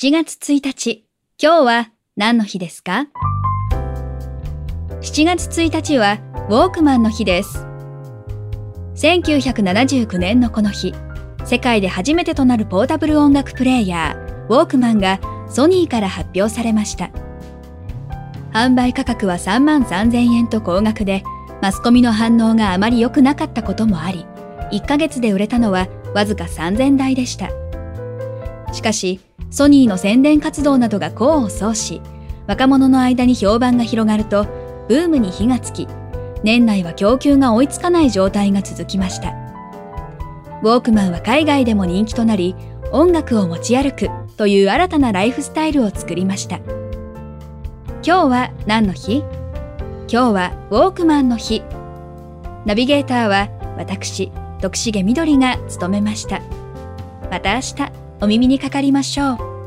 7月1日、今日は何の日ですか ?7 月1日はウォークマンの日です。1979年のこの日、世界で初めてとなるポータブル音楽プレーヤー、ウォークマンがソニーから発表されました。販売価格は3万3000円と高額で、マスコミの反応があまり良くなかったこともあり、1ヶ月で売れたのはわずか3000台でした。しかし、ソニーの宣伝活動などが功を奏し、若者の間に評判が広がると、ブームに火がつき、年内は供給が追いつかない状態が続きました。ウォークマンは海外でも人気となり、音楽を持ち歩くという新たなライフスタイルを作りました。今日は何の日？今日はウォークマンの日。ナビゲーターは私、徳重みどりが務めました。また明日お耳にかかりましょう。